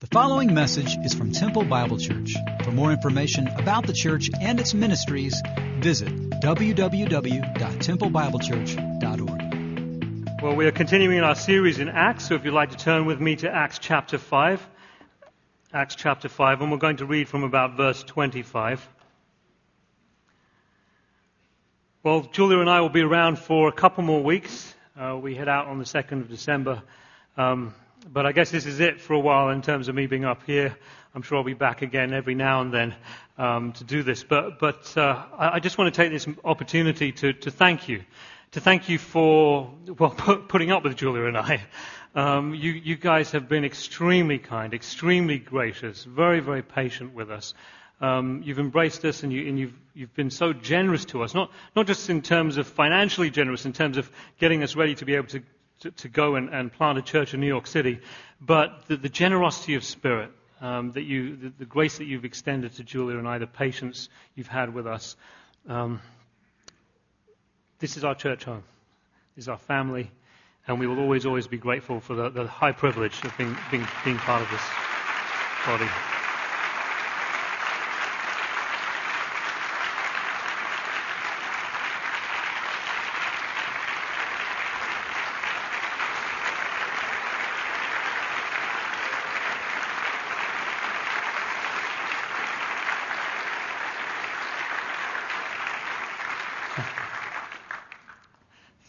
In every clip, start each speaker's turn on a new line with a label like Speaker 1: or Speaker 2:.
Speaker 1: The following message is from Temple Bible Church. For more information about the church and its ministries, visit www.templebiblechurch.org.
Speaker 2: Well, we are continuing our series in Acts, so if you'd like to turn with me to Acts chapter 5. Acts chapter 5, and we're going to read from about verse 25. Well, Julia and I will be around for a couple more weeks. Uh, we head out on the 2nd of December. Um, but I guess this is it for a while in terms of me being up here. I'm sure I'll be back again every now and then um, to do this. But, but uh, I, just want to take this opportunity to, to thank you. To thank you for, well, putting up with Julia and I. Um, you, you guys have been extremely kind, extremely gracious, very, very patient with us. Um, you've embraced us and, you, and you've, you've, been so generous to us, not, not just in terms of financially generous, in terms of getting us ready to be able to to, to go and, and, plant a church in New York City, but the, the generosity of spirit, um, that you, the, the, grace that you've extended to Julia and I, the patience you've had with us. Um, this is our church home. This is our family, and we will always, always be grateful for the, the high privilege of being, being, being part of this body.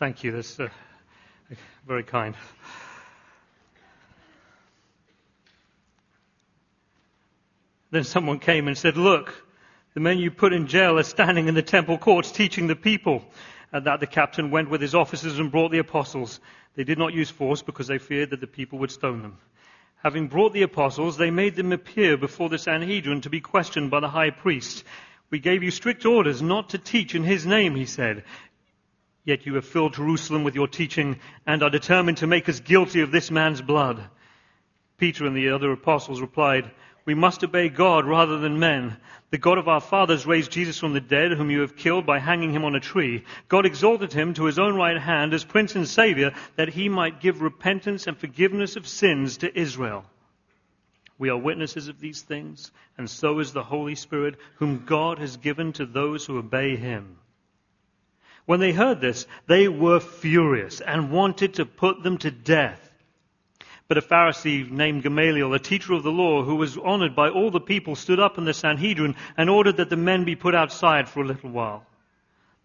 Speaker 2: Thank you. That's uh, very kind. Then someone came and said, Look, the men you put in jail are standing in the temple courts teaching the people. At that, the captain went with his officers and brought the apostles. They did not use force because they feared that the people would stone them. Having brought the apostles, they made them appear before the Sanhedrin to be questioned by the high priest. We gave you strict orders not to teach in his name, he said. Yet you have filled Jerusalem with your teaching and are determined to make us guilty of this man's blood. Peter and the other apostles replied, We must obey God rather than men. The God of our fathers raised Jesus from the dead, whom you have killed by hanging him on a tree. God exalted him to his own right hand as Prince and Savior, that he might give repentance and forgiveness of sins to Israel. We are witnesses of these things, and so is the Holy Spirit, whom God has given to those who obey him. When they heard this, they were furious and wanted to put them to death. But a Pharisee named Gamaliel, a teacher of the law, who was honored by all the people, stood up in the Sanhedrin and ordered that the men be put outside for a little while.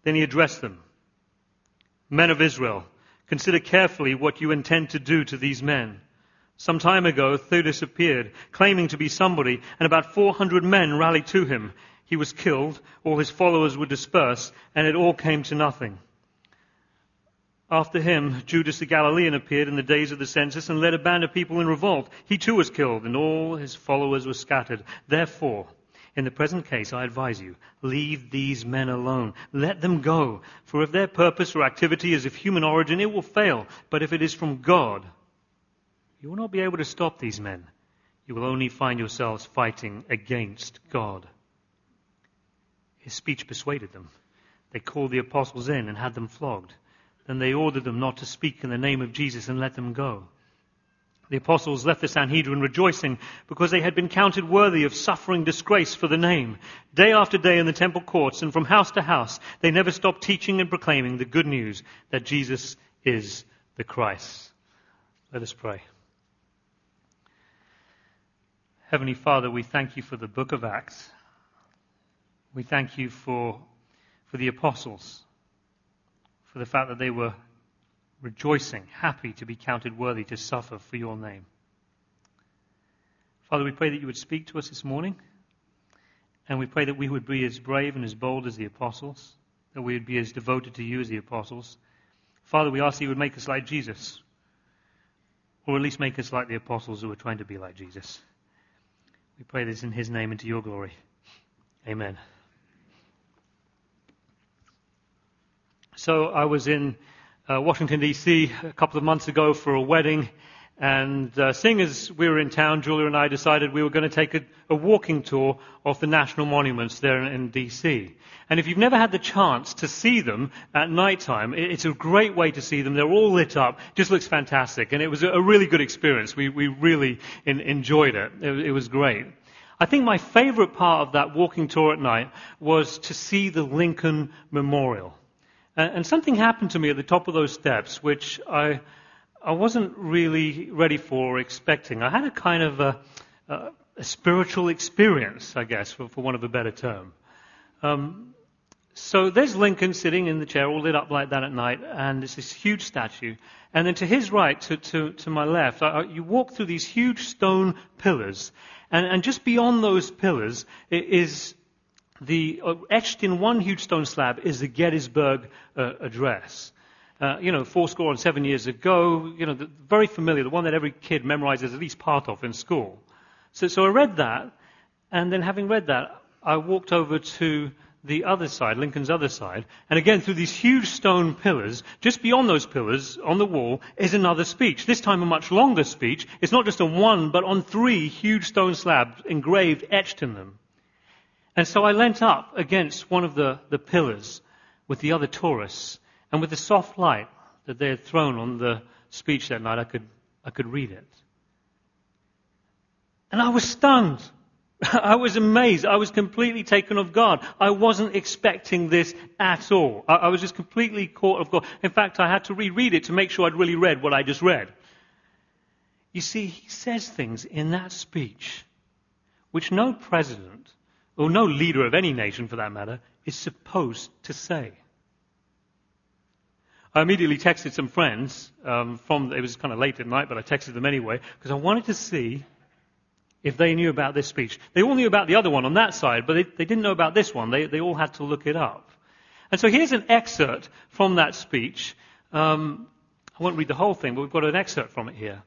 Speaker 2: Then he addressed them. Men of Israel, consider carefully what you intend to do to these men. Some time ago, Theudas appeared, claiming to be somebody, and about 400 men rallied to him. He was killed, all his followers were dispersed, and it all came to nothing. After him, Judas the Galilean appeared in the days of the census and led a band of people in revolt. He too was killed, and all his followers were scattered. Therefore, in the present case, I advise you, leave these men alone. Let them go. For if their purpose or activity is of human origin, it will fail. But if it is from God, you will not be able to stop these men. You will only find yourselves fighting against God. His speech persuaded them. They called the apostles in and had them flogged. Then they ordered them not to speak in the name of Jesus and let them go. The apostles left the Sanhedrin rejoicing because they had been counted worthy of suffering disgrace for the name. Day after day in the temple courts and from house to house, they never stopped teaching and proclaiming the good news that Jesus is the Christ. Let us pray. Heavenly Father, we thank you for the book of Acts. We thank you for, for the apostles, for the fact that they were rejoicing, happy to be counted worthy to suffer for your name. Father, we pray that you would speak to us this morning, and we pray that we would be as brave and as bold as the apostles, that we would be as devoted to you as the apostles. Father, we ask that you would make us like Jesus, or at least make us like the apostles who were trying to be like Jesus. We pray this in his name and to your glory. Amen. So I was in uh, Washington, D.C. a couple of months ago for a wedding, And uh, seeing as we were in town, Julia and I decided we were going to take a, a walking tour of the national monuments there in, in, DC. And if you've never had the chance to see them at night time, it, it's a great way to see them. They're all lit up. Just looks fantastic. And it was a, a really good experience. We, we really in, enjoyed it. it. It was great. I think my favorite part of that walking tour at night was to see the Lincoln Memorial. And, something happened to me at the top of those steps, which I, I wasn't really ready for or expecting. I had a kind of a, a, a spiritual experience, I guess, for, for, want of a better term. Um, so there's Lincoln sitting in the chair, all lit up like that at night, and it's this huge statue. And then to his right, to, to, to my left, I, you walk through these huge stone pillars, and, and just beyond those pillars is the uh, etched in one huge stone slab is the Gettysburg uh, Address. Uh, you know, four score and seven years ago, you know, the, very familiar, the one that every kid memorizes at least part of in school. So, so I read that, and then having read that, I walked over to the other side, Lincoln's other side, and again through these huge stone pillars, just beyond those pillars on the wall is another speech. This time a much longer speech. It's not just on one, but on three huge stone slabs engraved, etched in them. And so I leant up against one of the, the pillars with the other tourists, and with the soft light that they had thrown on the speech that night, I could, I could read it. And I was stunned. I was amazed. I was completely taken off guard. I wasn't expecting this at all. I, I was just completely caught off guard. In fact, I had to reread it to make sure I'd really read what I just read. You see, he says things in that speech which no president or no leader of any nation for that matter, is supposed to say. I immediately texted some friends um, from, it was kind of late at night, but I texted them anyway, because I wanted to see if they knew about this speech. They all knew about the other one on that side, but they, they didn't know about this one. They, they all had to look it up. And so here's an excerpt from that speech. Um, I won't read the whole thing, but we've got an excerpt from it here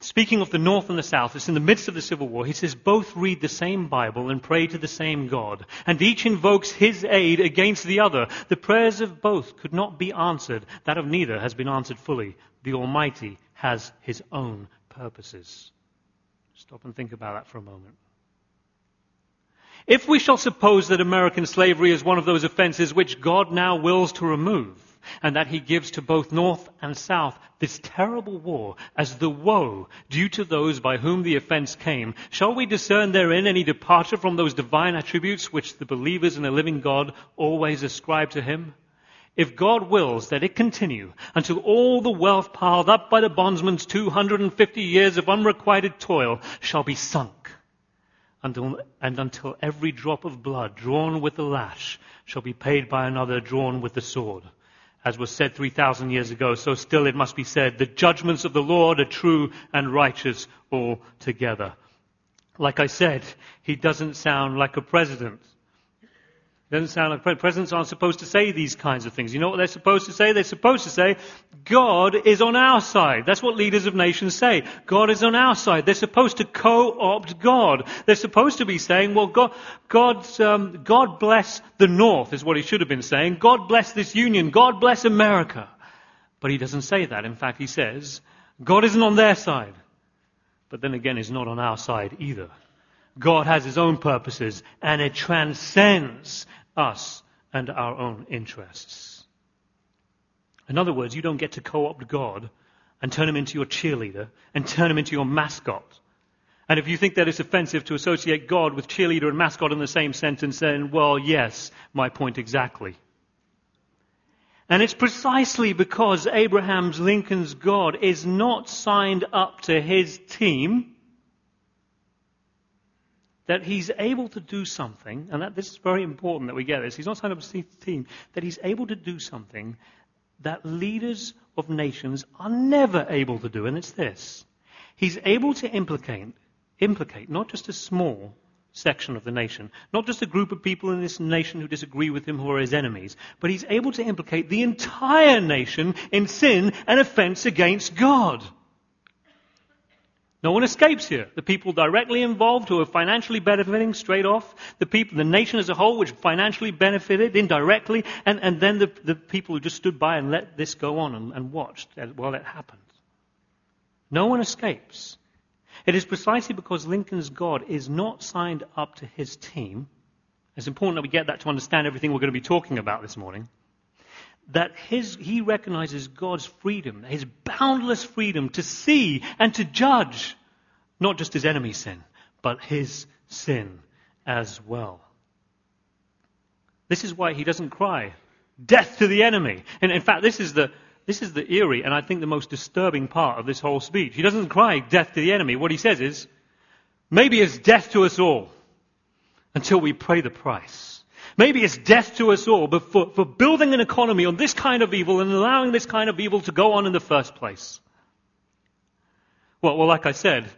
Speaker 2: speaking of the North and the South, it's in the midst of the Civil War. He says both read the same Bible and pray to the same God, and each invokes his aid against the other. The prayers of both could not be answered. That of neither has been answered fully. The Almighty has his own purposes. Stop and think about that for a moment. If we shall suppose that American slavery is one of those offenses which God now wills to remove, and that he gives to both North and South this terrible war as the woe due to those by whom the offense came, shall we discern therein any departure from those divine attributes which the believers in a living God always ascribe to him? If God wills that it continue until all the wealth piled up by the bondsman's 250 years of unrequited toil shall be sunk, and until every drop of blood drawn with the lash shall be paid by another drawn with the sword as was said 3,000 years ago, so still it must be said, the judgments of the Lord are true and righteous altogether. Like I said, he doesn't sound like a president. Doesn't sound like presidents aren't supposed to say these kinds of things. You know what they're supposed to say? They're supposed to say, God is on our side. That's what leaders of nations say. God is on our side. They're supposed to co-opt God. They're supposed to be saying, well, God, God's, um, God bless the North is what he should have been saying. God bless this union. God bless America. But he doesn't say that. In fact, he says, God isn't on their side. But then again, he's not on our side either. God has his own purposes and it transcends us and our own interests. In other words, you don't get to co-opt God and turn him into your cheerleader and turn him into your mascot. And if you think that it's offensive to associate God with cheerleader and mascot in the same sentence, then, well, yes, my point exactly. And it's precisely because Abraham's Lincoln's God is not signed up to his team that he's able to do something, and that this is very important that we get this. He's not signed up to his team, that he's able to do something that leaders of nations are never able to do, and it's this. He's able to implicate, implicate not just a small section of the nation, not just a group of people in this nation who disagree with him who are his enemies, but he's able to implicate the entire nation in sin and offense against God. No one escapes here. The people directly involved who are financially benefiting straight off, the people, the nation as a whole which financially benefited indirectly, and, and then the, the people who just stood by and let this go on and, and watched while it happened. No one escapes. It is precisely because Lincoln's God is not signed up to his team. It's important that we get that to understand everything we're going to be talking about this morning. That his, he recognizes God's freedom, his boundless freedom to see and to judge not just his enemy's sin, but his sin as well. This is why he doesn't cry, death to the enemy. And in fact, this is the, this is the eerie and I think the most disturbing part of this whole speech. He doesn't cry death to the enemy. What he says is, maybe it's death to us all until we pay the price. Maybe it's death to us all but for, for building an economy on this kind of evil and allowing this kind of evil to go on in the first place. Well, well, like I said,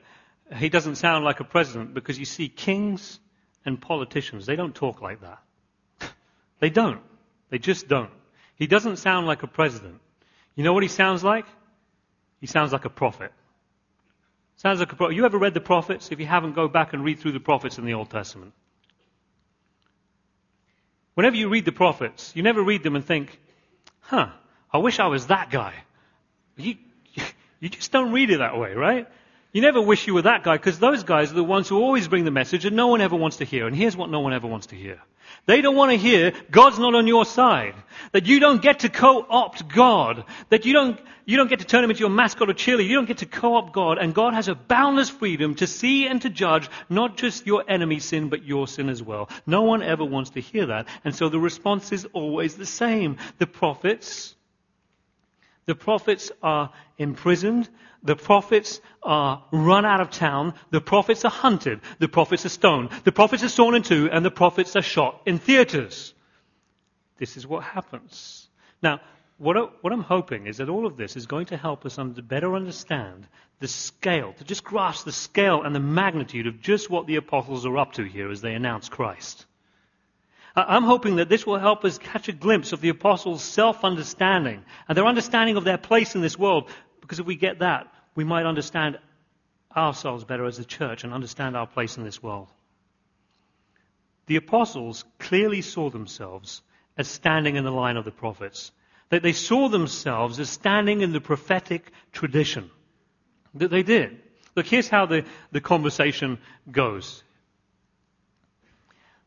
Speaker 2: he doesn't sound like a president because you see kings and politicians, they don't talk like that. they don't. They just don't. He doesn't sound like a president. You know what he sounds like? He sounds like a prophet. Sounds like a prophet. You ever read the prophets? If you haven't, go back and read through the prophets in the Old Testament. Whenever you read the prophets, you never read them and think, huh, I wish I was that guy. You, you just don't read it that way, right? You never wish you were that guy because those guys are the ones who always bring the message and no one ever wants to hear. And here's what no one ever wants to hear. They don't want to hear God's not on your side. That you don't get to co-opt God. That you don't, you don't get to turn him into your mascot or cheerleader. You don't get to co-opt God. And God has a boundless freedom to see and to judge not just your enemy's sin, but your sin as well. No one ever wants to hear that. And so the response is always the same. The prophets, the prophets are imprisoned. The prophets are run out of town. The prophets are hunted. The prophets are stoned. The prophets are sawn in two, and the prophets are shot in theaters. This is what happens. Now, what, I, I'm hoping is that all of this is going to help us under, better understand the scale, to just grasp the scale and the magnitude of just what the apostles are up to here as they announce Christ. I'm hoping that this will help us catch a glimpse of the apostles' self-understanding and their understanding of their place in this world because if we get that, we might understand ourselves better as a church and understand our place in this world. The apostles clearly saw themselves as standing in the line of the prophets. That they saw themselves as standing in the prophetic tradition. That they did. Look, here's how the, the conversation goes.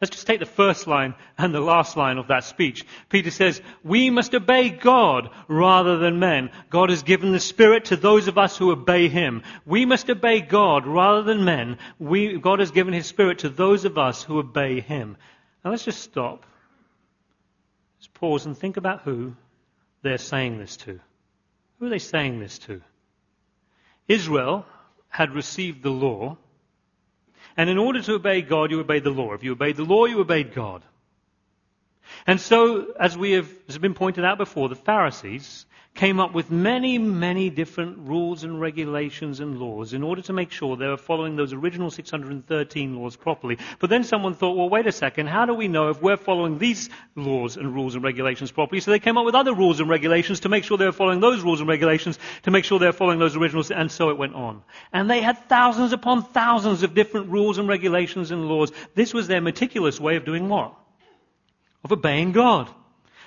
Speaker 2: Let's just take the first line and the last line of that speech. Peter says, we must obey God rather than men. God has given the Spirit to those of us who obey Him. We must obey God rather than men. We, God has given His Spirit to those of us who obey Him. Now let's just stop. Let's pause and think about who they're saying this to. Who are they saying this to? Israel had received the law and in order to obey God, you obeyed the law. If you obeyed the law, you obeyed God. And so, as we have, as has been pointed out before, the Pharisees came up with many, many different rules and regulations and laws in order to make sure they were following those original 613 laws properly. But then someone thought, well, wait a second, how do we know if we're following these laws and rules and regulations properly? So they came up with other rules and regulations to make sure they were following those rules and regulations, to make sure they were following those originals, and so it went on. And they had thousands upon thousands of different rules and regulations and laws. This was their meticulous way of doing what? Of obeying God.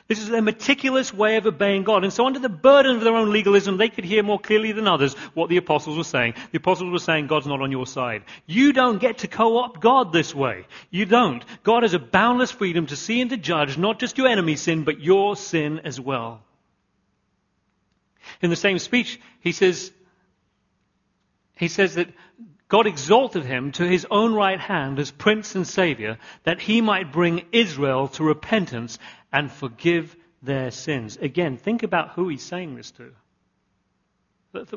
Speaker 2: This is their meticulous way of obeying God. And so under the burden of their own legalism, they could hear more clearly than others what the apostles were saying. The apostles were saying God's not on your side. You don't get to co-opt God this way. You don't. God has a boundless freedom to see and to judge not just your enemy's sin, but your sin as well. In the same speech, he says, he says that God exalted him to his own right hand as Prince and Savior, that he might bring Israel to repentance and forgive their sins. Again, think about who he's saying this to.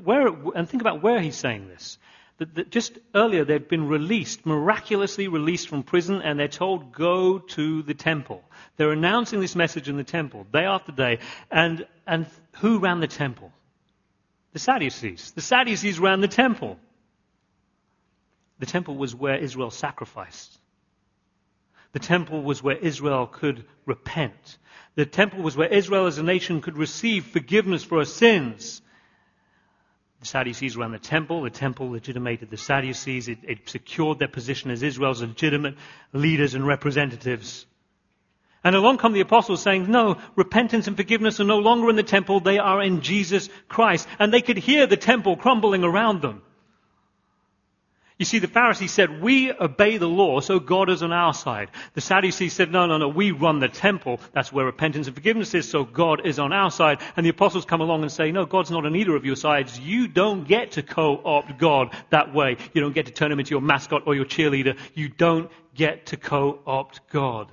Speaker 2: Where, and think about where he's saying this. That, that just earlier they'd been released, miraculously released from prison, and they're told, go to the temple. They're announcing this message in the temple, day after day. And, and who ran the temple? The Sadducees. The Sadducees ran the temple. The temple was where Israel sacrificed. The temple was where Israel could repent. The temple was where Israel as a nation could receive forgiveness for her sins. The Sadducees ran the temple. The temple legitimated the Sadducees. It, it secured their position as Israel's legitimate leaders and representatives. And along come the apostles saying, no, repentance and forgiveness are no longer in the temple, they are in Jesus Christ. And they could hear the temple crumbling around them. You see, the Pharisees said, we obey the law, so God is on our side. The Sadducees said, no, no, no, we run the temple. That's where repentance and forgiveness is, so God is on our side. And the apostles come along and say, no, God's not on either of your sides. You don't get to co-opt God that way. You don't get to turn him into your mascot or your cheerleader. You don't get to co-opt God.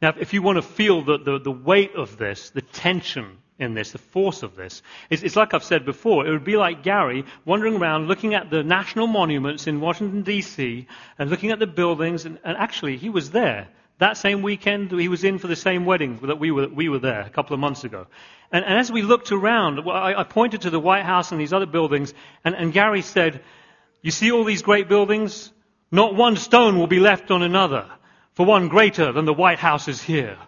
Speaker 2: Now, if you want to feel the, the, the weight of this, the tension in this, the force of this. It's, it's, like I've said before, it would be like Gary wandering around looking at the national monuments in Washington, D.C., and looking at the buildings, and, and, actually, he was there. That same weekend, he was in for the same wedding that we were, we were there a couple of months ago. And, and as we looked around, I, I, pointed to the White House and these other buildings, and, and Gary said, You see all these great buildings? Not one stone will be left on another, for one greater than the White House is here.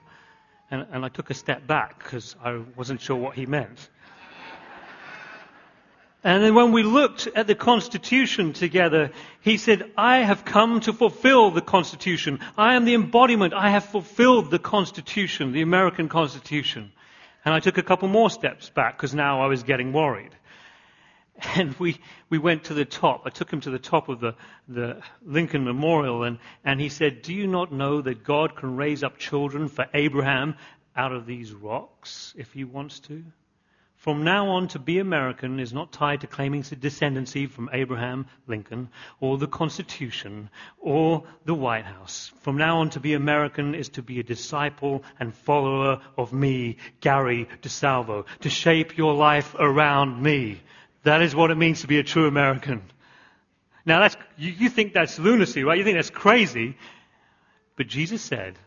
Speaker 2: And, and I took a step back because I wasn't sure what he meant. And then when we looked at the Constitution together, he said, I have come to fulfill the Constitution. I am the embodiment. I have fulfilled the Constitution, the American Constitution. And I took a couple more steps back because now I was getting worried. And we, we went to the top. I took him to the top of the, the Lincoln Memorial and, and he said, Do you not know that God can raise up children for Abraham out of these rocks if he wants to? From now on, to be American is not tied to claiming descendancy from Abraham Lincoln or the Constitution or the White House. From now on, to be American is to be a disciple and follower of me, Gary DeSalvo, to shape your life around me. That is what it means to be a true American. Now, that's, you, you think that's lunacy, right? You think that's crazy. But Jesus said,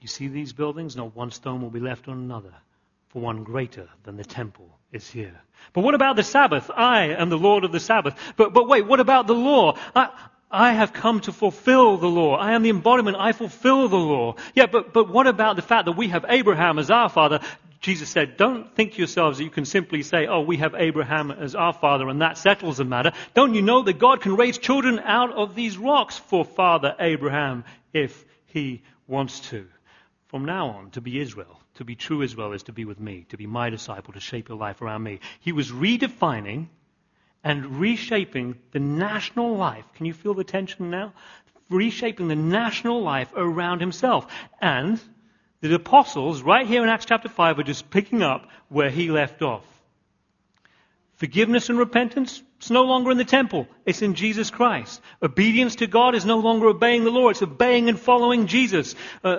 Speaker 2: You see these buildings? Not one stone will be left on another, for one greater than the temple is here. But what about the Sabbath? I am the Lord of the Sabbath. But, but wait, what about the law? I, I have come to fulfill the law. I am the embodiment. I fulfill the law. Yeah, but, but what about the fact that we have Abraham as our father? Jesus said, don't think yourselves that you can simply say, oh, we have Abraham as our father and that settles the matter. Don't you know that God can raise children out of these rocks for Father Abraham if he wants to? From now on, to be Israel, to be true Israel is to be with me, to be my disciple, to shape your life around me. He was redefining and reshaping the national life. Can you feel the tension now? Reshaping the national life around himself. And the apostles, right here in Acts chapter 5, are just picking up where he left off. Forgiveness and repentance, it's no longer in the temple. It's in Jesus Christ. Obedience to God is no longer obeying the law. It's obeying and following Jesus. Uh,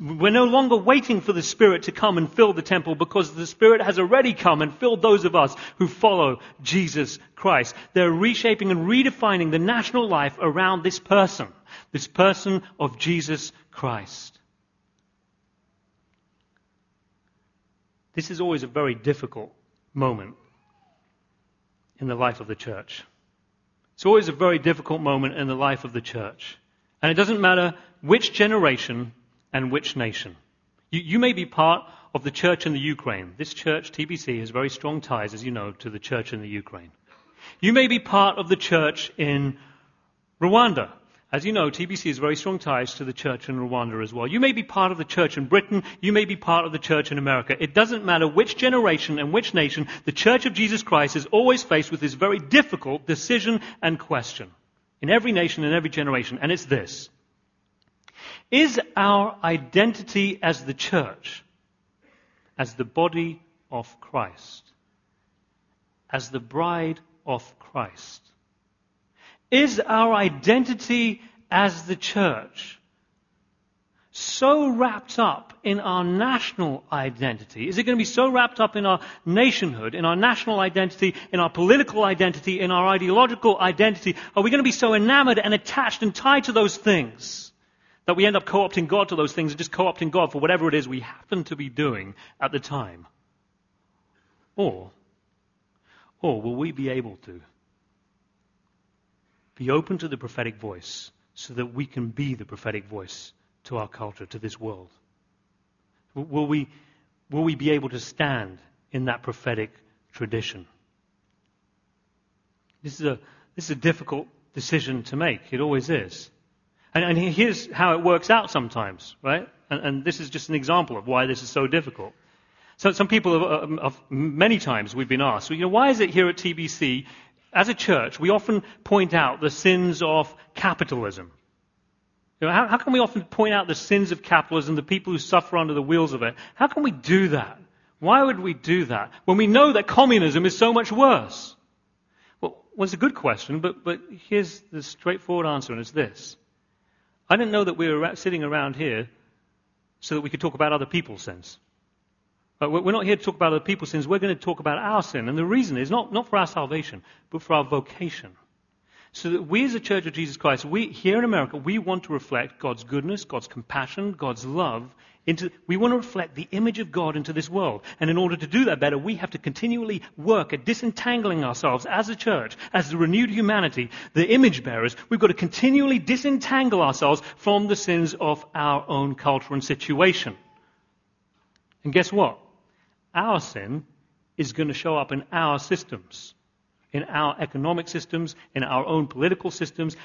Speaker 2: we're no longer waiting for the Spirit to come and fill the temple because the Spirit has already come and filled those of us who follow Jesus Christ. They're reshaping and redefining the national life around this person. This person of Jesus Christ. This is always a very difficult moment in the life of the church. It's always a very difficult moment in the life of the church. And it doesn't matter which generation and which nation. You, you, may be part of the church in the Ukraine. This church, TBC, has very strong ties, as you know, to the church in the Ukraine. You may be part of the church in Rwanda. As you know, TBC has very strong ties to the church in Rwanda as well. You may be part of the church in Britain, you may be part of the church in America. It doesn't matter which generation and which nation, the church of Jesus Christ is always faced with this very difficult decision and question. In every nation and every generation, and it's this. Is our identity as the church, as the body of Christ, as the bride of Christ, is our identity as the church so wrapped up in our national identity? Is it going to be so wrapped up in our nationhood, in our national identity, in our political identity, in our ideological identity? Are we going to be so enamored and attached and tied to those things that we end up co-opting God to those things and just co-opting God for whatever it is we happen to be doing at the time? Or, or will we be able to be open to the prophetic voice so that we can be the prophetic voice to our culture, to this world? Will we, will we be able to stand in that prophetic tradition? This is a, this is a difficult decision to make. It always is. And, and here's how it works out sometimes, right? And, and, this is just an example of why this is so difficult. So some people have, um, have, many times we've been asked, you know, why is it here at TBC, as a church, we often point out the sins of capitalism? You know, how, how can we often point out the sins of capitalism, the people who suffer under the wheels of it? How can we do that? Why would we do that when we know that communism is so much worse? Well, well it's a good question, but, but here's the straightforward answer, and it's this. I didn't know that we were sitting around here so that we could talk about other people's sins. But we're not here to talk about other people's sins. We're going to talk about our sin. And the reason is not, not for our salvation, but for our vocation. So that we as a Church of Jesus Christ, we, here in America, we want to reflect God's goodness, God's compassion, God's love into, we want to reflect the image of God into this world. And in order to do that better, we have to continually work at disentangling ourselves as a church, as the renewed humanity, the image bearers. We've got to continually disentangle ourselves from the sins of our own culture and situation. And guess what? Our sin is going to show up in our systems in our economic systems, in our own political systems.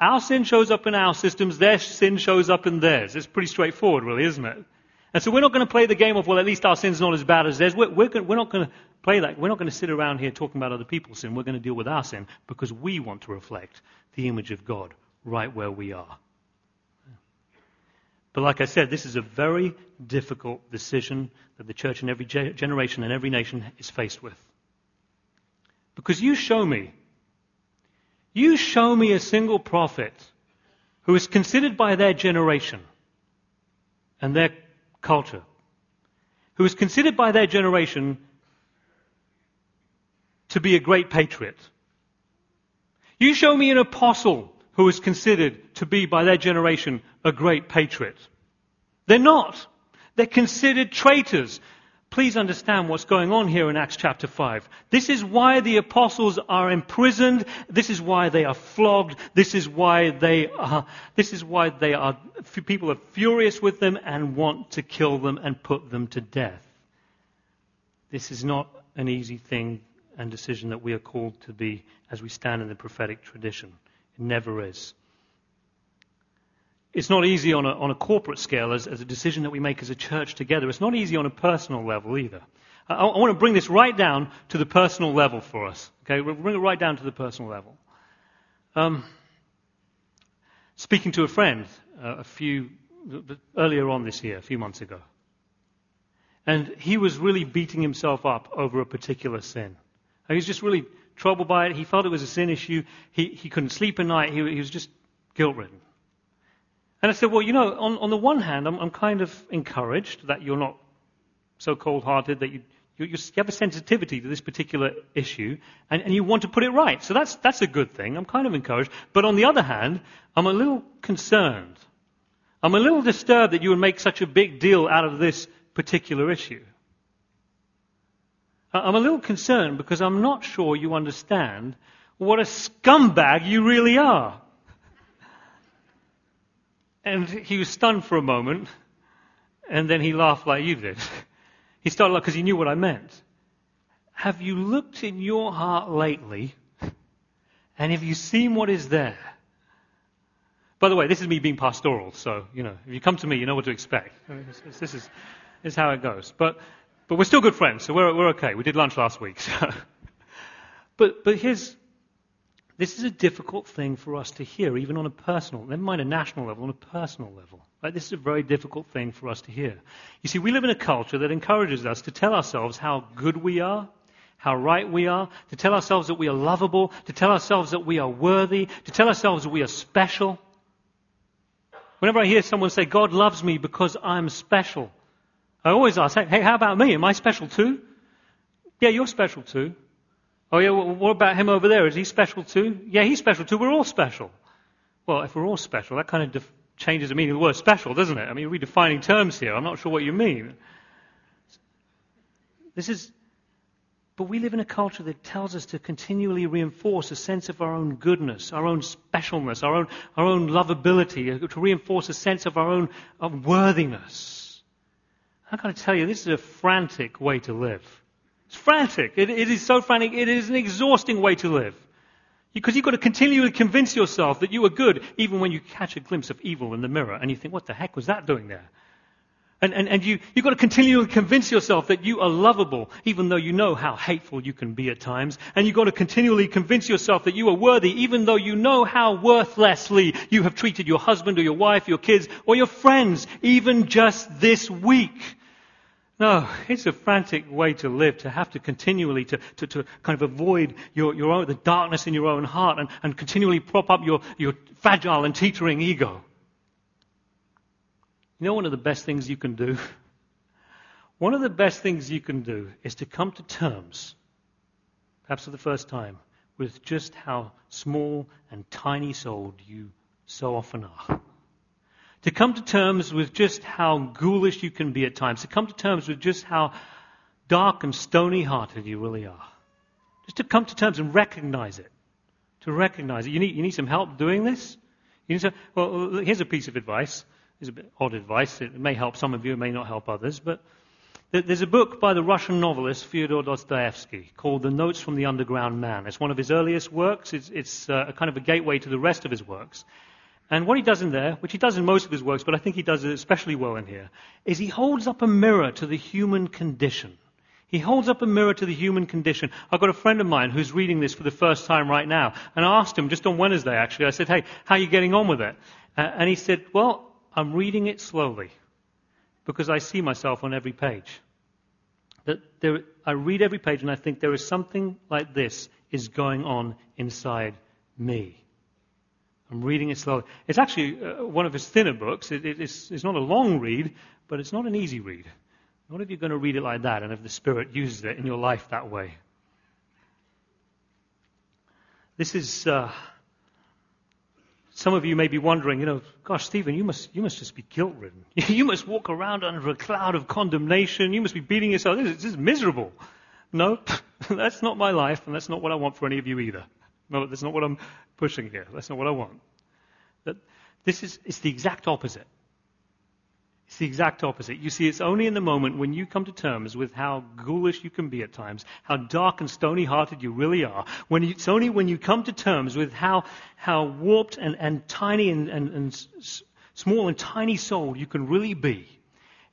Speaker 2: Our sin shows up in our systems, their sin shows up in theirs. It's pretty straightforward, really, isn't it? And so we're not going to play the game of, well, at least our sin's not as bad as theirs. We're, we're, going, we're not going to play that. We're not going to sit around here talking about other people's sin. We're going to deal with our sin because we want to reflect the image of God right where we are. But like I said, this is a very difficult decision that the church in every generation and every nation is faced with. Because you show me, you show me a single prophet who is considered by their generation and their culture, who is considered by their generation to be a great patriot. You show me an apostle who is considered to be by their generation a great patriot. They're not. They're considered traitors. Please understand what's going on here in Acts chapter 5. This is why the apostles are imprisoned. This is why they are flogged. This is why they are, this is why they are, people are furious with them and want to kill them and put them to death. This is not an easy thing and decision that we are called to be as we stand in the prophetic tradition. It never is. It's not easy on a, on a corporate scale as, as, a decision that we make as a church together. It's not easy on a personal level either. I, I want to bring this right down to the personal level for us. Okay, we'll bring it right down to the personal level. Um, speaking to a friend uh, a few earlier on this year, a few months ago, and he was really beating himself up over a particular sin. He was just really troubled by it. He felt it was a sin issue. He, he couldn't sleep at night. He, he was just guilt ridden. And I said, well, you know, on, on the one hand, I'm, I'm kind of encouraged that you're not so cold hearted that you, you, you, have a sensitivity to this particular issue and, and you want to put it right. So that's, that's a good thing. I'm kind of encouraged. But on the other hand, I'm a little concerned. I'm a little disturbed that you would make such a big deal out of this particular issue. I'm a little concerned because I'm not sure you understand what a scumbag you really are. And he was stunned for a moment, and then he laughed like you did. He started laughing because he knew what I meant. Have you looked in your heart lately, and have you seen what is there? By the way, this is me being pastoral, so, you know, if you come to me, you know what to expect. This, is, this is how it goes. But, but we're still good friends, so we're, we're okay. We did lunch last week. So. But, but here's, this is a difficult thing for us to hear, even on a personal, never mind a national level, on a personal level. Right? This is a very difficult thing for us to hear. You see, we live in a culture that encourages us to tell ourselves how good we are, how right we are, to tell ourselves that we are lovable, to tell ourselves that we are worthy, to tell ourselves that we are special. Whenever I hear someone say, God loves me because I'm special, I always ask, hey, how about me? Am I special too? Yeah, you're special too. Oh yeah, well, what about him over there? Is he special too? Yeah, he's special too. We're all special. Well, if we're all special, that kind of def- changes the meaning of the word special, doesn't it? I mean, we're defining terms here. I'm not sure what you mean. This is, but we live in a culture that tells us to continually reinforce a sense of our own goodness, our own specialness, our own, our own lovability, uh, to reinforce a sense of our own of worthiness. I've got to tell you, this is a frantic way to live. It's frantic. It, it is so frantic. It is an exhausting way to live. Because you've got to continually convince yourself that you are good, even when you catch a glimpse of evil in the mirror and you think, what the heck was that doing there? And, and, and you, you've got to continually convince yourself that you are lovable, even though you know how hateful you can be at times. And you've got to continually convince yourself that you are worthy, even though you know how worthlessly you have treated your husband or your wife, your kids, or your friends, even just this week. No, it's a frantic way to live, to have to continually, to, to, to kind of avoid your, your own, the darkness in your own heart and, and continually prop up your, your fragile and teetering ego. You know one of the best things you can do? One of the best things you can do is to come to terms, perhaps for the first time, with just how small and tiny souled you so often are to come to terms with just how ghoulish you can be at times, to come to terms with just how dark and stony hearted you really are. Just to come to terms and recognize it. To recognize it. You need, you need some help doing this? You need some, well, here's a piece of advice. It's a bit odd advice. It may help some of you, it may not help others. But there's a book by the Russian novelist Fyodor Dostoevsky called The Notes from the Underground Man. It's one of his earliest works. It's, it's uh, a kind of a gateway to the rest of his works. And what he does in there, which he does in most of his works, but I think he does it especially well in here, is he holds up a mirror to the human condition. He holds up a mirror to the human condition. I've got a friend of mine who's reading this for the first time right now. And I asked him just on Wednesday, actually, I said, hey, how are you getting on with it? Uh, and he said, well, I'm reading it slowly because I see myself on every page. That there, I read every page and I think there is something like this is going on inside me. I'm reading it slowly. It's actually uh, one of his thinner books. It, it, it's, it's, not a long read, but it's not an easy read. Not if you're going to read it like that and if the Spirit uses it in your life that way. This is. Uh, some of you may be wondering, you know, gosh, Stephen, you must, you must just be guilt ridden. You must walk around under a cloud of condemnation. You must be beating yourself. This is, this is miserable. No, that's not my life, and that's not what I want for any of you either. No, that's not what I'm pushing here. That's not what I want. That this is it's the exact opposite. It's the exact opposite. You see, it's only in the moment when you come to terms with how ghoulish you can be at times, how dark and stony hearted you really are. When it's only when you come to terms with how, how warped and, and tiny and, and, and small and tiny soul you can really be.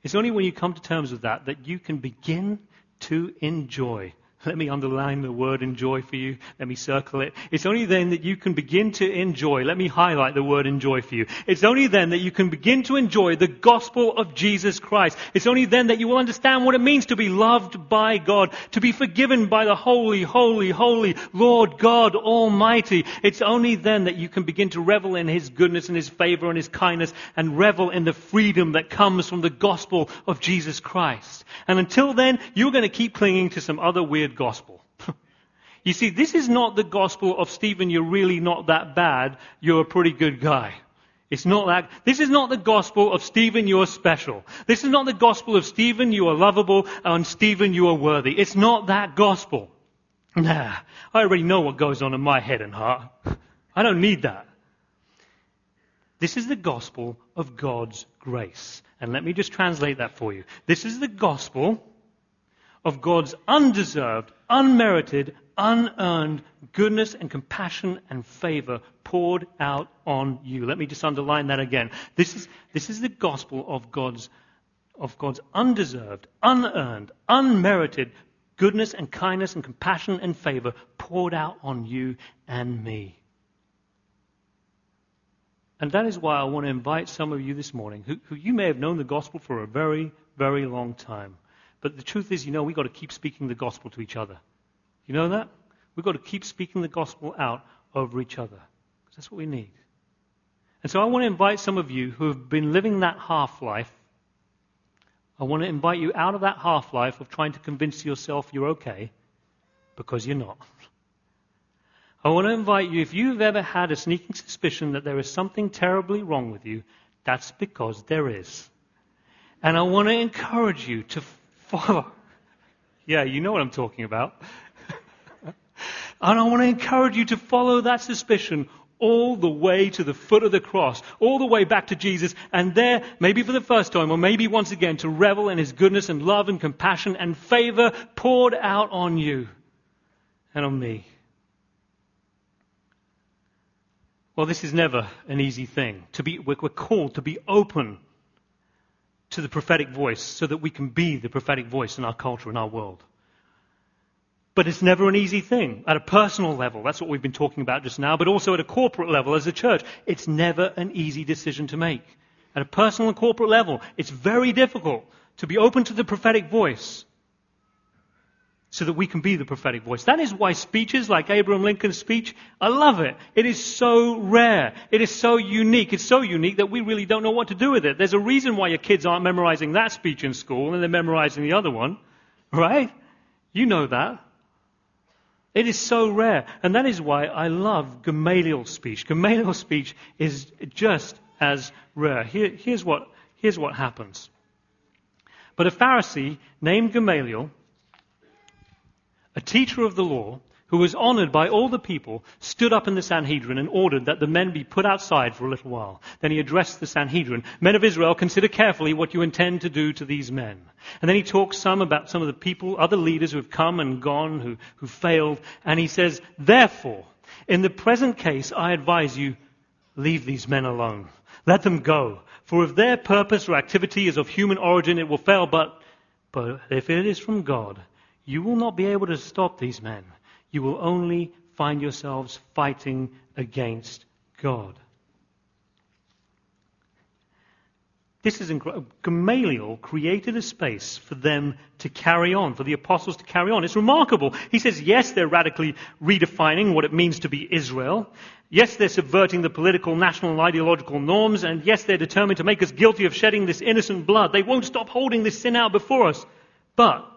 Speaker 2: It's only when you come to terms with that that you can begin to enjoy let me underline the word enjoy for you. Let me circle it. It's only then that you can begin to enjoy. Let me highlight the word enjoy for you. It's only then that you can begin to enjoy the gospel of Jesus Christ. It's only then that you will understand what it means to be loved by God, to be forgiven by the holy, holy, holy Lord God Almighty. It's only then that you can begin to revel in His goodness and His favor and His kindness and revel in the freedom that comes from the gospel of Jesus Christ. And until then, you're going to keep clinging to some other weird gospel. you see, this is not the gospel of Stephen, you're really not that bad, you're a pretty good guy. It's not that. This is not the gospel of Stephen, you are special. This is not the gospel of Stephen, you are lovable, and Stephen, you are worthy. It's not that gospel. Nah, I already know what goes on in my head and heart. I don't need that. This is the gospel of God's grace. And let me just translate that for you. This is the gospel of God's undeserved, unmerited, unearned goodness and compassion and favor poured out on you. Let me just underline that again. This is, this is the gospel of God's, of God's undeserved, unearned, unmerited goodness and kindness and compassion and favor poured out on you and me. And that is why I want to invite some of you this morning who, who you may have known the gospel for a very, very long time. But the truth is, you know, we've got to keep speaking the gospel to each other. You know that? We've got to keep speaking the gospel out over each other. Because that's what we need. And so I want to invite some of you who have been living that half life. I want to invite you out of that half life of trying to convince yourself you're okay because you're not. I want to invite you, if you've ever had a sneaking suspicion that there is something terribly wrong with you, that's because there is. And I want to encourage you to follow. Yeah, you know what I'm talking about. and I want to encourage you to follow that suspicion all the way to the foot of the cross, all the way back to Jesus, and there, maybe for the first time, or maybe once again, to revel in His goodness and love and compassion and favor poured out on you and on me. Well, this is never an easy thing. To be, we're called to be open to the prophetic voice so that we can be the prophetic voice in our culture, in our world. But it's never an easy thing. At a personal level, that's what we've been talking about just now, but also at a corporate level as a church, it's never an easy decision to make. At a personal and corporate level, it's very difficult to be open to the prophetic voice so that we can be the prophetic voice. That is why speeches like Abraham Lincoln's speech, I love it. It is so rare. It is so unique. It's so unique that we really don't know what to do with it. There's a reason why your kids aren't memorizing that speech in school and they're memorizing the other one, right? You know that. It is so rare. And that is why I love Gamaliel's speech. Gamaliel's speech is just as rare. Here, here's, what, here's what happens. But a Pharisee named Gamaliel, a teacher of the law, who was honored by all the people, stood up in the Sanhedrin and ordered that the men be put outside for a little while. Then he addressed the Sanhedrin. Men of Israel, consider carefully what you intend to do to these men. And then he talks some about some of the people, other leaders who have come and gone, who, who failed. And he says, therefore, in the present case, I advise you, leave these men alone. Let them go. For if their purpose or activity is of human origin, it will fail. But, but if it is from God, you will not be able to stop these men. You will only find yourselves fighting against God. This is incredible. Gamaliel created a space for them to carry on, for the apostles to carry on. It's remarkable. He says, yes, they're radically redefining what it means to be Israel. Yes, they're subverting the political, national, and ideological norms. And yes, they're determined to make us guilty of shedding this innocent blood. They won't stop holding this sin out before us. But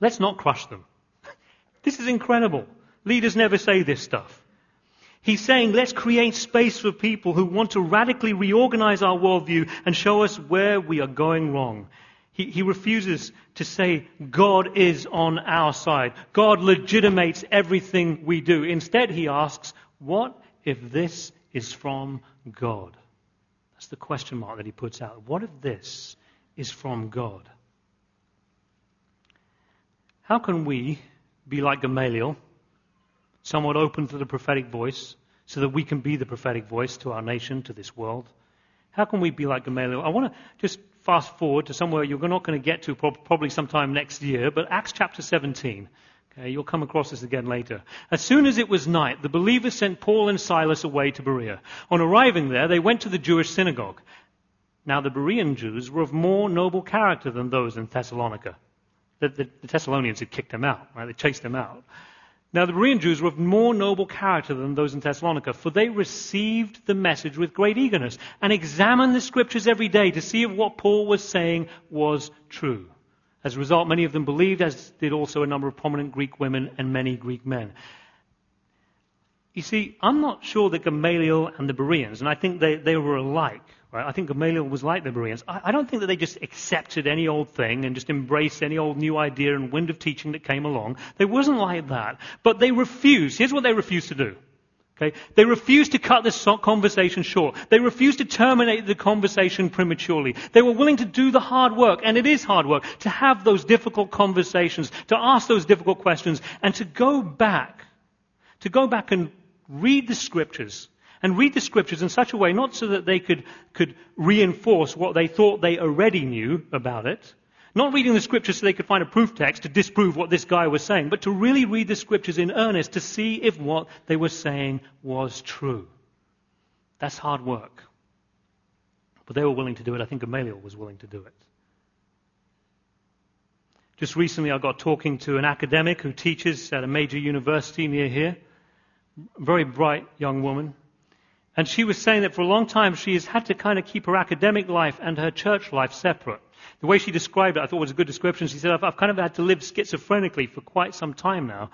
Speaker 2: Let's not crush them. This is incredible. Leaders never say this stuff. He's saying, let's create space for people who want to radically reorganize our worldview and show us where we are going wrong. He, he, refuses to say God is on our side. God legitimates everything we do. Instead, he asks, what if this is from God? That's the question mark that he puts out. What if this is from God? How can we be like Gamaliel, somewhat open to the prophetic voice, so that we can be the prophetic voice to our nation, to this world? How can we be like Gamaliel? I want to just fast forward to somewhere you're not going to get to probably sometime next year, but Acts chapter 17. Okay, you'll come across this again later. As soon as it was night, the believers sent Paul and Silas away to Berea. On arriving there, they went to the Jewish synagogue. Now, the Berean Jews were of more noble character than those in Thessalonica. The, the, the Thessalonians had kicked him out, right? They chased him out. Now, the Berean Jews were of more noble character than those in Thessalonica, for they received the message with great eagerness and examined the scriptures every day to see if what Paul was saying was true. As a result, many of them believed, as did also a number of prominent Greek women and many Greek men. You see, I'm not sure that Gamaliel and the Bereans, and I think they, they were alike, Right? I think Gamaliel was like the Bereans. I, I don't think that they just accepted any old thing and just embraced any old new idea and wind of teaching that came along. They wasn't like that. But they refused. Here's what they refused to do. Okay? They refused to cut this conversation short. They refused to terminate the conversation prematurely. They were willing to do the hard work, and it is hard work, to have those difficult conversations, to ask those difficult questions, and to go back, to go back and read the scriptures and read the scriptures in such a way, not so that they could, could reinforce what they thought they already knew about it, not reading the scriptures so they could find a proof text to disprove what this guy was saying, but to really read the scriptures in earnest to see if what they were saying was true. That's hard work. But they were willing to do it. I think Gamaliel was willing to do it. Just recently, I got talking to an academic who teaches at a major university near here. A very bright young woman. And she was saying that for a long time she has had to kind of keep her academic life and her church life separate. The way she described it, I thought was a good description. She said, I've, I've kind of had to live schizophrenically for quite some time now,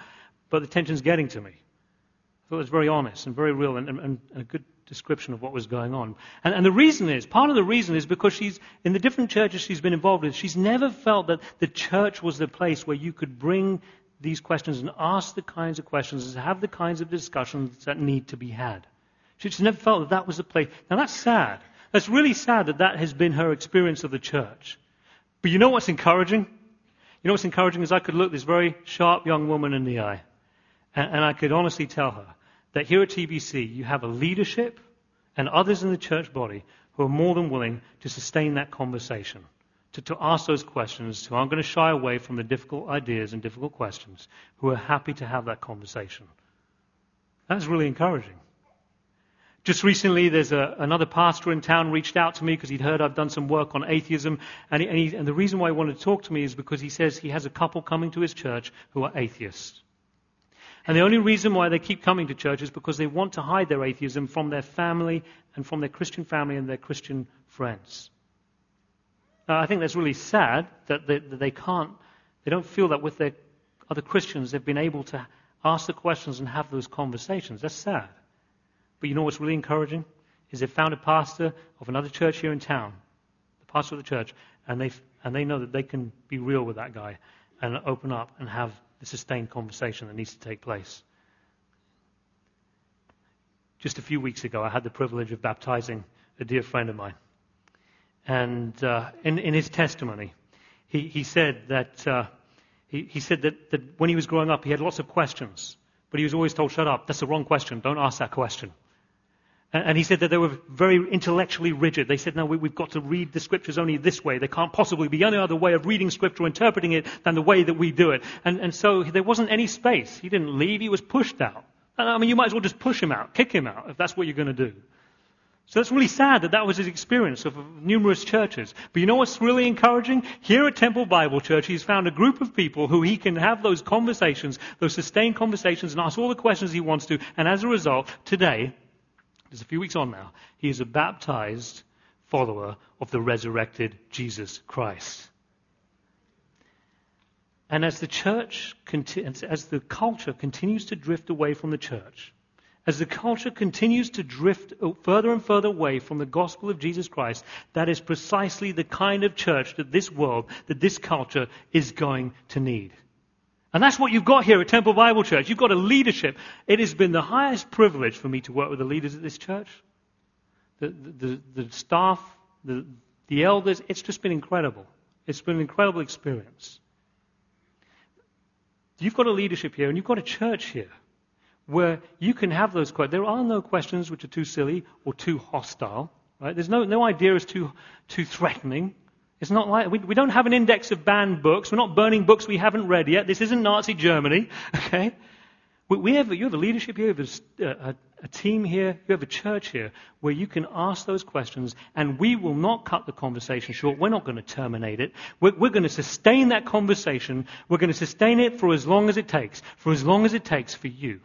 Speaker 2: but the tension's getting to me. I thought it was very honest and very real and, and, and a good description of what was going on. And, and, the reason is, part of the reason is because she's, in the different churches she's been involved in, she's never felt that the church was the place where you could bring these questions and ask the kinds of questions and have the kinds of discussions that need to be had. She's never felt that that was the place. Now that's sad. That's really sad that that has been her experience of the church. But you know what's encouraging? You know what's encouraging is I could look this very sharp young woman in the eye and, and I could honestly tell her that here at TBC you have a leadership and others in the church body who are more than willing to sustain that conversation, to, to ask those questions, who aren't going to shy away from the difficult ideas and difficult questions, who are happy to have that conversation. That's really encouraging. Just recently, there's a, another pastor in town reached out to me because he'd heard I've done some work on atheism. And, he, and, he, and the reason why he wanted to talk to me is because he says he has a couple coming to his church who are atheists. And the only reason why they keep coming to church is because they want to hide their atheism from their family and from their Christian family and their Christian friends. Now, I think that's really sad that they, that they can't, they don't feel that with their other Christians they've been able to ask the questions and have those conversations. That's sad. But you know what's really encouraging? Is they found a pastor of another church here in town, the pastor of the church, and they, and they know that they can be real with that guy and open up and have the sustained conversation that needs to take place. Just a few weeks ago, I had the privilege of baptizing a dear friend of mine. And uh, in, in, his testimony, he, he said that uh, he, he, said that, that when he was growing up, he had lots of questions, but he was always told, "Shut up! That's the wrong question. Don't ask that question." And he said that they were very intellectually rigid. They said, no, we've got to read the scriptures only this way. There can't possibly be any other way of reading scripture or interpreting it than the way that we do it. And, and so there wasn't any space. He didn't leave. He was pushed out. I mean, you might as well just push him out, kick him out, if that's what you're going to do. So that's really sad that that was his experience of numerous churches. But you know what's really encouraging? Here at Temple Bible Church, he's found a group of people who he can have those conversations, those sustained conversations, and ask all the questions he wants to. And as a result, today, just a few weeks on now, he is a baptized follower of the resurrected Jesus Christ. And as the church, as the culture continues to drift away from the church, as the culture continues to drift further and further away from the gospel of Jesus Christ, that is precisely the kind of church that this world, that this culture is going to need. And that's what you've got here at Temple Bible Church. You've got a leadership. It has been the highest privilege for me to work with the leaders at this church. The, the, the, the staff, the, the elders, it's just been incredible. It's been an incredible experience. You've got a leadership here and you've got a church here where you can have those questions. There are no questions which are too silly or too hostile. Right? There's no, no idea is too, too threatening. It's not like, we, we don't have an index of banned books. We're not burning books we haven't read yet. This isn't Nazi Germany, okay? We, we have, you have a leadership here, you have a, a, a team here, you have a church here where you can ask those questions and we will not cut the conversation short. We're not going to terminate it. We're, we're going to sustain that conversation. We're going to sustain it for as long as it takes, for as long as it takes for you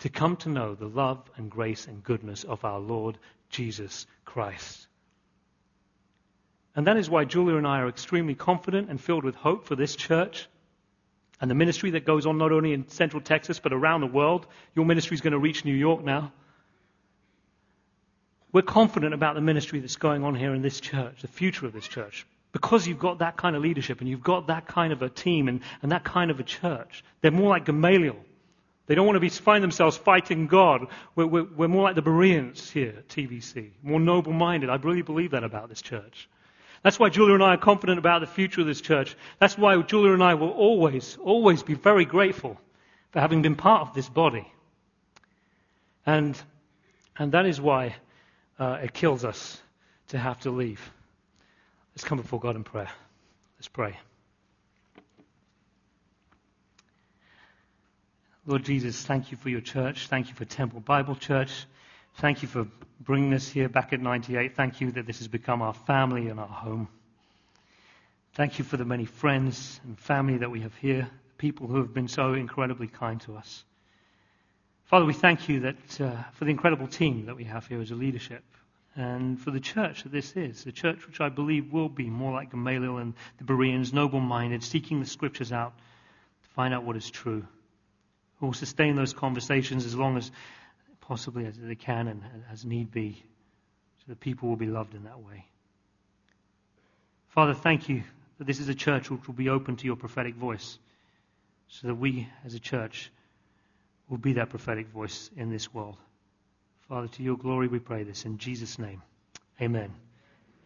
Speaker 2: to come to know the love and grace and goodness of our Lord Jesus Christ. And that is why Julia and I are extremely confident and filled with hope for this church and the ministry that goes on not only in central Texas but around the world. Your ministry is going to reach New York now. We're confident about the ministry that's going on here in this church, the future of this church, because you've got that kind of leadership and you've got that kind of a team and, and that kind of a church. They're more like Gamaliel. They don't want to be, find themselves fighting God. We're, we're, we're more like the Bereans here at TBC, more noble minded. I really believe that about this church. That's why Julia and I are confident about the future of this church. That's why Julia and I will always, always be very grateful for having been part of this body. And, and that is why uh, it kills us to have to leave. Let's come before God in prayer. Let's pray. Lord Jesus, thank you for your church. Thank you for Temple Bible Church. Thank you for bringing us here back at 98. Thank you that this has become our family and our home. Thank you for the many friends and family that we have here, people who have been so incredibly kind to us. Father, we thank you that, uh, for the incredible team that we have here as a leadership and for the church that this is, the church which I believe will be more like Gamaliel and the Bereans, noble minded, seeking the scriptures out to find out what is true. Who will sustain those conversations as long as possibly as they can and as need be, so that people will be loved in that way. Father, thank you that this is a church which will be open to your prophetic voice, so that we as a church will be that prophetic voice in this world. Father, to your glory we pray this in Jesus' name. Amen.